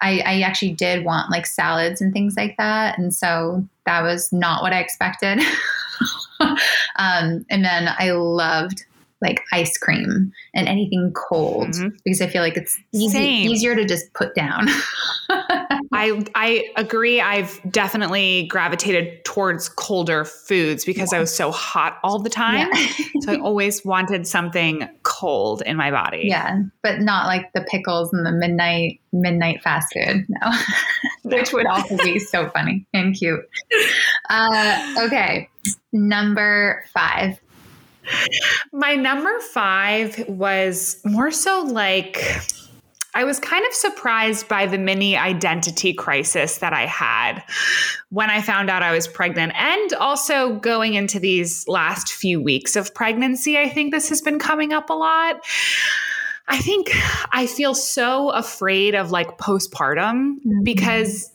I, I actually did want like salads and things like that. And so that was not what I expected. um, and then I loved like ice cream and anything cold mm-hmm. because I feel like it's easy, easier to just put down. I I agree. I've definitely gravitated towards colder foods because yeah. I was so hot all the time. Yeah. so I always wanted something cold in my body. Yeah, but not like the pickles and the midnight midnight fast food. No, which would also be so funny and cute. Uh, okay, number five. My number five was more so like I was kind of surprised by the mini identity crisis that I had when I found out I was pregnant. And also going into these last few weeks of pregnancy, I think this has been coming up a lot. I think I feel so afraid of like postpartum mm-hmm. because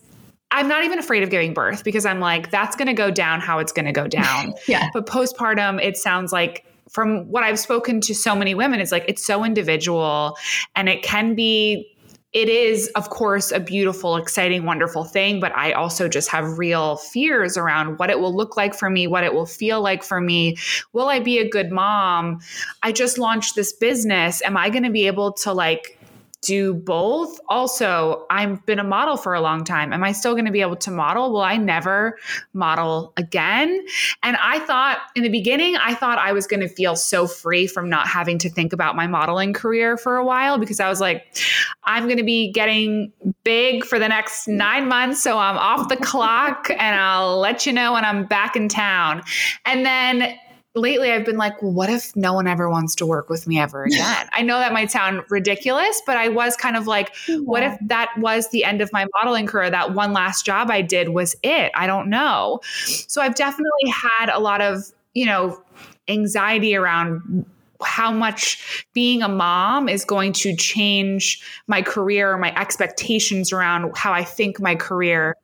I'm not even afraid of giving birth because I'm like, that's going to go down how it's going to go down. yeah. But postpartum, it sounds like from what I've spoken to so many women, it's like it's so individual and it can be it is, of course, a beautiful, exciting, wonderful thing, but I also just have real fears around what it will look like for me, what it will feel like for me. Will I be a good mom? I just launched this business. Am I going to be able to like do both. Also, I've been a model for a long time. Am I still going to be able to model? Will I never model again? And I thought in the beginning, I thought I was going to feel so free from not having to think about my modeling career for a while because I was like, I'm going to be getting big for the next nine months. So I'm off the clock and I'll let you know when I'm back in town. And then lately I've been like, well, what if no one ever wants to work with me ever again? I know that might sound ridiculous, but I was kind of like, yeah. what if that was the end of my modeling career? That one last job I did was it. I don't know. So I've definitely had a lot of, you know, anxiety around how much being a mom is going to change my career or my expectations around how I think my career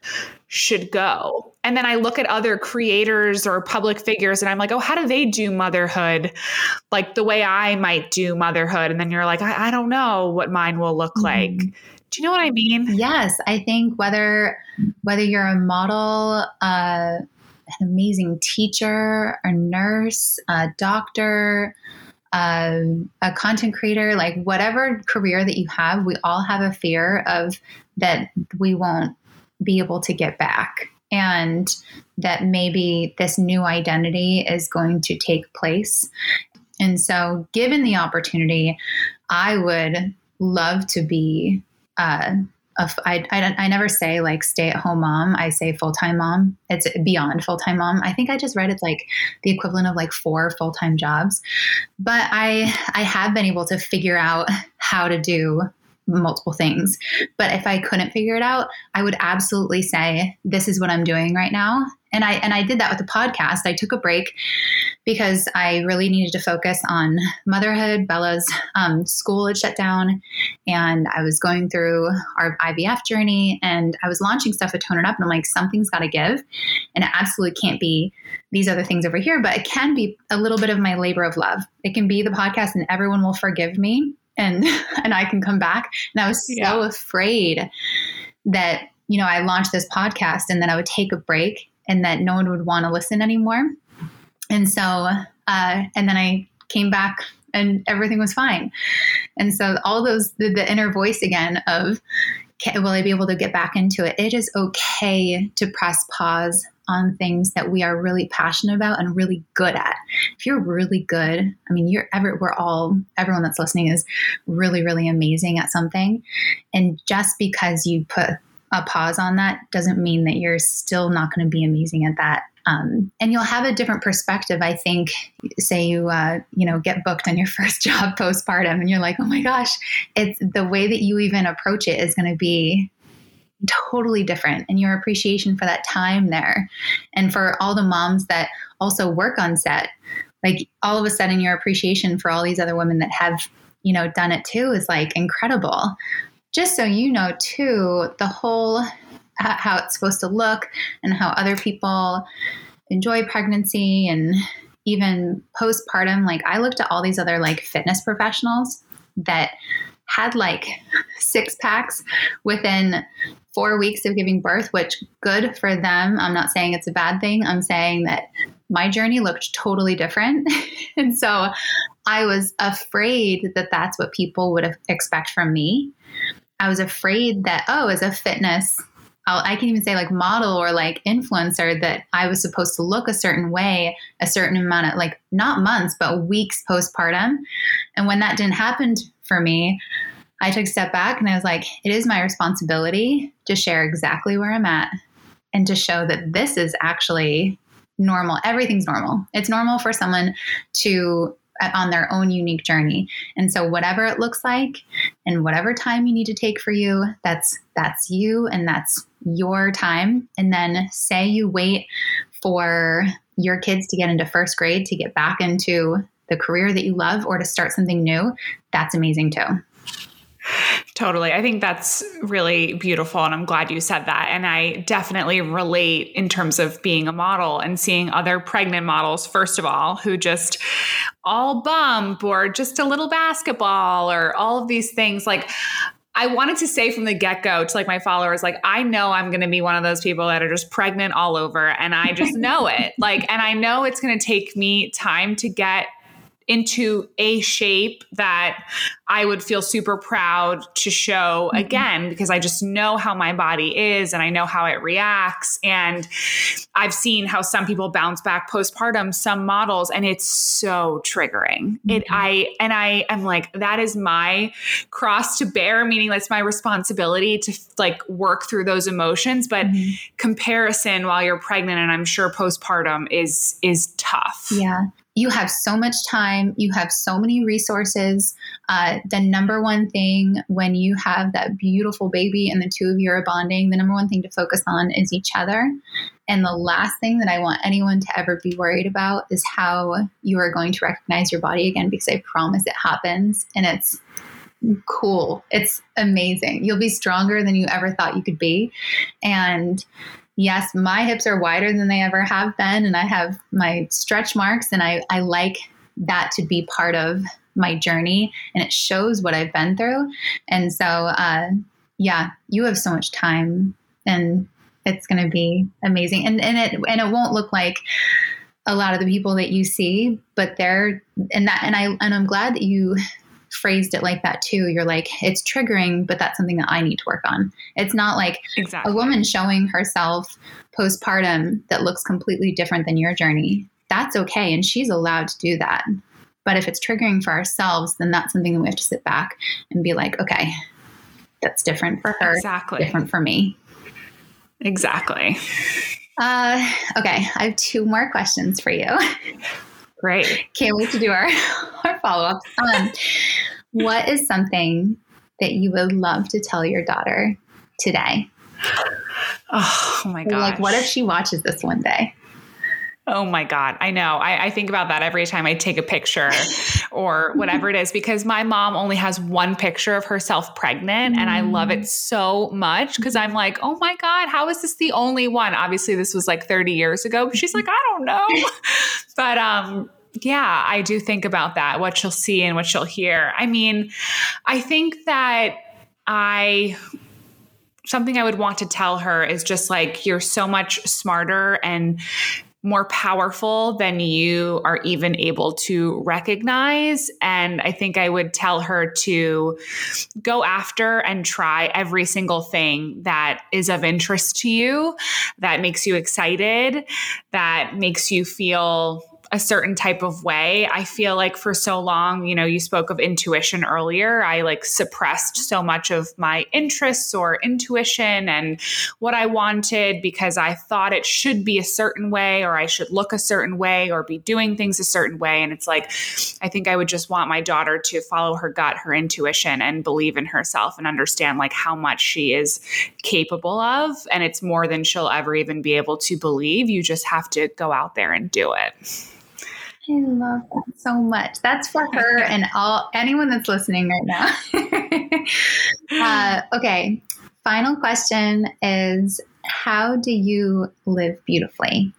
should go. And then I look at other creators or public figures and I'm like, oh, how do they do motherhood like the way I might do motherhood? And then you're like, I, I don't know what mine will look mm-hmm. like. Do you know what I mean? Yes. I think whether whether you're a model, uh, an amazing teacher, a nurse, a doctor, uh, a content creator, like whatever career that you have, we all have a fear of that we won't be able to get back and that maybe this new identity is going to take place. And so, given the opportunity, I would love to be. Uh, a, I, I, I never say like stay at home mom. I say full time mom. It's beyond full time mom. I think I just read it's like the equivalent of like four full time jobs. But I I have been able to figure out how to do multiple things. But if I couldn't figure it out, I would absolutely say, this is what I'm doing right now. And I and I did that with the podcast. I took a break because I really needed to focus on motherhood. Bella's um, school had shut down, and I was going through our IVF journey, and I was launching stuff at Tone It Up, and I'm like, something's got to give, and it absolutely can't be these other things over here, but it can be a little bit of my labor of love. It can be the podcast, and everyone will forgive me and and I can come back. And I was so yeah. afraid that you know I launched this podcast and then I would take a break and that no one would want to listen anymore. And so uh, and then I came back and everything was fine. And so all those the, the inner voice again of will I be able to get back into it? It is okay to press pause on things that we are really passionate about and really good at. If you're really good, I mean, you're ever, we're all, everyone that's listening is really, really amazing at something. And just because you put a pause on that doesn't mean that you're still not going to be amazing at that. Um, and you'll have a different perspective. I think, say you, uh, you know, get booked on your first job postpartum, and you're like, oh my gosh, it's the way that you even approach it is going to be totally different and your appreciation for that time there and for all the moms that also work on set like all of a sudden your appreciation for all these other women that have you know done it too is like incredible. Just so you know too the whole how it's supposed to look and how other people enjoy pregnancy and even postpartum like i looked at all these other like fitness professionals that had like six packs within four weeks of giving birth, which good for them. I'm not saying it's a bad thing. I'm saying that my journey looked totally different. and so I was afraid that that's what people would expect from me. I was afraid that, oh, as a fitness, i can even say like model or like influencer, that I was supposed to look a certain way, a certain amount of like not months, but weeks postpartum. And when that didn't happen for me, I took a step back and I was like, it is my responsibility to share exactly where I'm at and to show that this is actually normal. Everything's normal. It's normal for someone to uh, on their own unique journey. And so whatever it looks like and whatever time you need to take for you, that's that's you and that's your time. And then say you wait for your kids to get into first grade to get back into the career that you love or to start something new, that's amazing too. Totally. I think that's really beautiful. And I'm glad you said that. And I definitely relate in terms of being a model and seeing other pregnant models, first of all, who just all bump or just a little basketball or all of these things. Like, I wanted to say from the get go to like my followers, like, I know I'm going to be one of those people that are just pregnant all over and I just know it. Like, and I know it's going to take me time to get into a shape that I would feel super proud to show mm-hmm. again because I just know how my body is and I know how it reacts. And I've seen how some people bounce back postpartum, some models, and it's so triggering. Mm-hmm. It I and I am like, that is my cross to bear, meaning that's my responsibility to like work through those emotions. But mm-hmm. comparison while you're pregnant and I'm sure postpartum is is tough. Yeah you have so much time, you have so many resources. Uh, the number one thing when you have that beautiful baby and the two of you are bonding, the number one thing to focus on is each other. And the last thing that I want anyone to ever be worried about is how you are going to recognize your body again, because I promise it happens and it's cool. It's amazing. You'll be stronger than you ever thought you could be. And yes, my hips are wider than they ever have been, and I have my stretch marks, and I, I like that to be part of my journey, and it shows what I've been through. And so, uh, yeah, you have so much time, and it's going to be amazing, and and it and it won't look like a lot of the people that you see, but they're and that and I and I'm glad that you phrased it like that too. You're like, it's triggering, but that's something that I need to work on. It's not like exactly. a woman showing herself postpartum that looks completely different than your journey. That's okay. And she's allowed to do that. But if it's triggering for ourselves, then that's something that we have to sit back and be like, okay, that's different for her. Exactly. Different for me. Exactly. Uh, okay. I have two more questions for you. Great. Can't wait to do our, our follow ups. Um, what is something that you would love to tell your daughter today? Oh, my god! Like, what if she watches this one day? Oh my God. I know. I, I, think about that every time I take a picture or whatever it is because my mom only has one picture of herself pregnant and I love it so much because I'm like, oh my God, how is this the only one? Obviously, this was like 30 years ago, but she's like, I don't know. but, um, yeah, I do think about that, what she'll see and what she'll hear. I mean, I think that I something I would want to tell her is just like, you're so much smarter and more powerful than you are even able to recognize. And I think I would tell her to go after and try every single thing that is of interest to you, that makes you excited, that makes you feel a certain type of way. I feel like for so long, you know, you spoke of intuition earlier. I like suppressed so much of my interests or intuition and what I wanted because I thought it should be a certain way or I should look a certain way or be doing things a certain way. And it's like, I think I would just want my daughter to follow her gut, her intuition, and believe in herself and understand like how much she is capable of. And it's more than she'll ever even be able to believe. You just have to go out there and do it. I love that so much. That's for her and all anyone that's listening right now. uh, okay, final question is: How do you live beautifully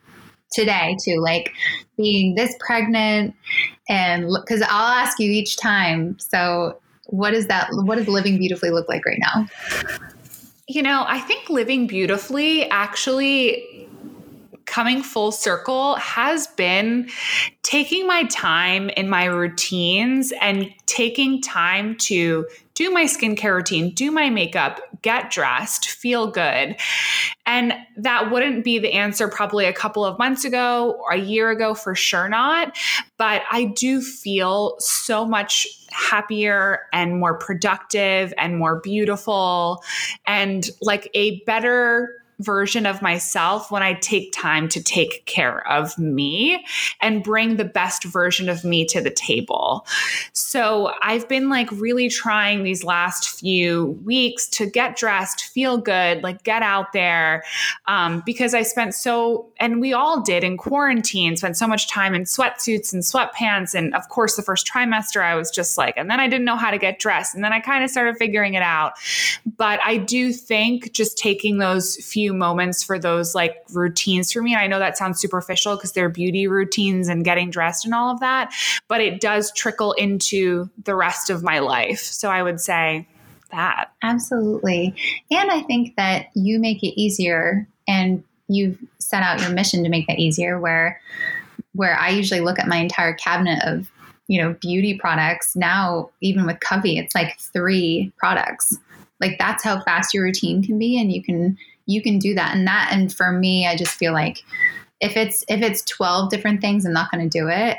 today? Too like being this pregnant, and because I'll ask you each time. So, what is that? What does living beautifully look like right now? You know, I think living beautifully actually coming full circle has been taking my time in my routines and taking time to do my skincare routine, do my makeup, get dressed, feel good. And that wouldn't be the answer probably a couple of months ago or a year ago, for sure not. But I do feel so much happier and more productive and more beautiful and like a better version of myself when I take time to take care of me and bring the best version of me to the table. So I've been like really trying these last few weeks to get dressed, feel good, like get out there um, because I spent so, and we all did in quarantine, spent so much time in sweatsuits and sweatpants. And of course, the first trimester, I was just like, and then I didn't know how to get dressed. And then I kind of started figuring it out. But I do think just taking those few few moments for those like routines for me. And I know that sounds superficial because they're beauty routines and getting dressed and all of that, but it does trickle into the rest of my life. So I would say that. Absolutely. And I think that you make it easier and you've set out your mission to make that easier where where I usually look at my entire cabinet of you know beauty products now even with Covey it's like 3 products like that's how fast your routine can be and you can you can do that. And that and for me i just feel like if it's if it's 12 different things i'm not going to do it.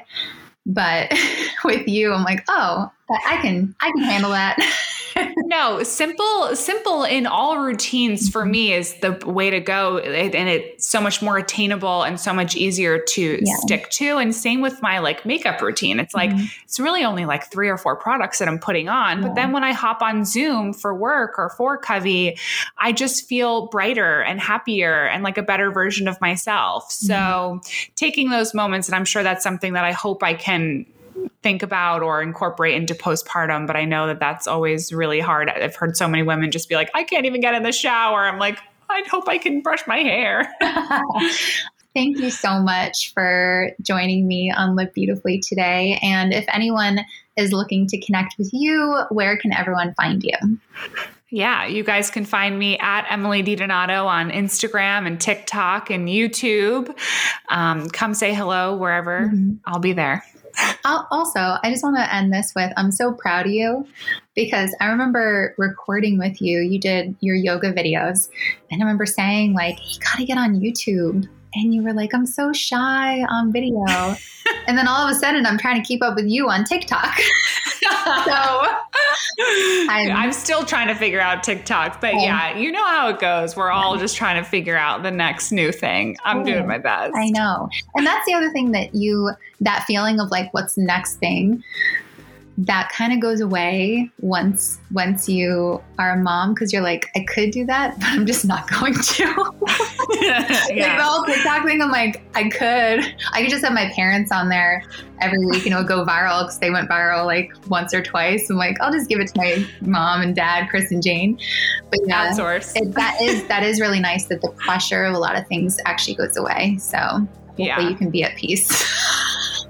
But with you i'm like oh i can i can handle that no, simple, simple in all routines for me is the way to go. And it's so much more attainable and so much easier to yeah. stick to. And same with my like makeup routine. It's like, mm-hmm. it's really only like three or four products that I'm putting on. Yeah. But then when I hop on Zoom for work or for Covey, I just feel brighter and happier and like a better version of myself. So mm-hmm. taking those moments, and I'm sure that's something that I hope I can think about or incorporate into postpartum but i know that that's always really hard i've heard so many women just be like i can't even get in the shower i'm like i hope i can brush my hair Thank you so much for joining me on Live Beautifully today. And if anyone is looking to connect with you, where can everyone find you? Yeah, you guys can find me at Emily DiDonato on Instagram and TikTok and YouTube. Um, come say hello wherever. Mm-hmm. I'll be there. Also, I just want to end this with I'm so proud of you because I remember recording with you. You did your yoga videos, and I remember saying, like, you got to get on YouTube. And you were like, I'm so shy on video. and then all of a sudden, I'm trying to keep up with you on TikTok. so I'm, I'm, still trying to figure out TikTok, but yeah, you know how it goes. We're all just trying to figure out the next new thing. I'm doing my best. I know. And that's the other thing that you, that feeling of like, what's the next thing? That kind of goes away once once you are a mom because you're like I could do that but I'm just not going to. Yeah. like the whole TikTok thing I'm like I could. I could just have my parents on there every week and it would go viral because they went viral like once or twice. I'm like I'll just give it to my mom and dad Chris and Jane. But yeah outsource. it, that is that is really nice that the pressure of a lot of things actually goes away. So hopefully yeah. you can be at peace.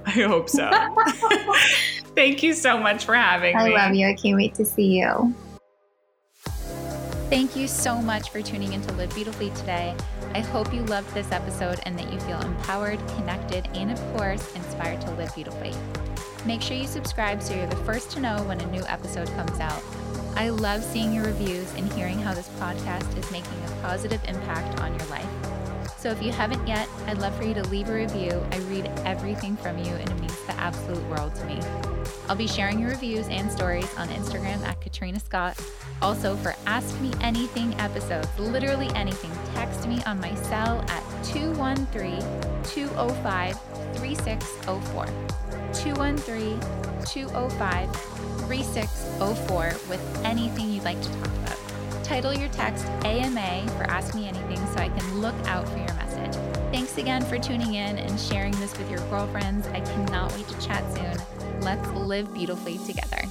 I hope so Thank you so much for having I me. I love you. I can't wait to see you. Thank you so much for tuning in to Live Beautifully today. I hope you loved this episode and that you feel empowered, connected, and of course, inspired to live beautifully. Make sure you subscribe so you're the first to know when a new episode comes out. I love seeing your reviews and hearing how this podcast is making a positive impact on your life. So if you haven't yet, I'd love for you to leave a review. I read everything from you and it means the absolute world to me. I'll be sharing your reviews and stories on Instagram at Katrina Scott. Also, for Ask Me Anything episodes, literally anything, text me on my cell at 213 205 3604. 213 205 3604 with anything you'd like to talk about. Title your text AMA for Ask Me Anything so I can look out for your message. Thanks again for tuning in and sharing this with your girlfriends. I cannot wait to chat soon. Let's live beautifully together.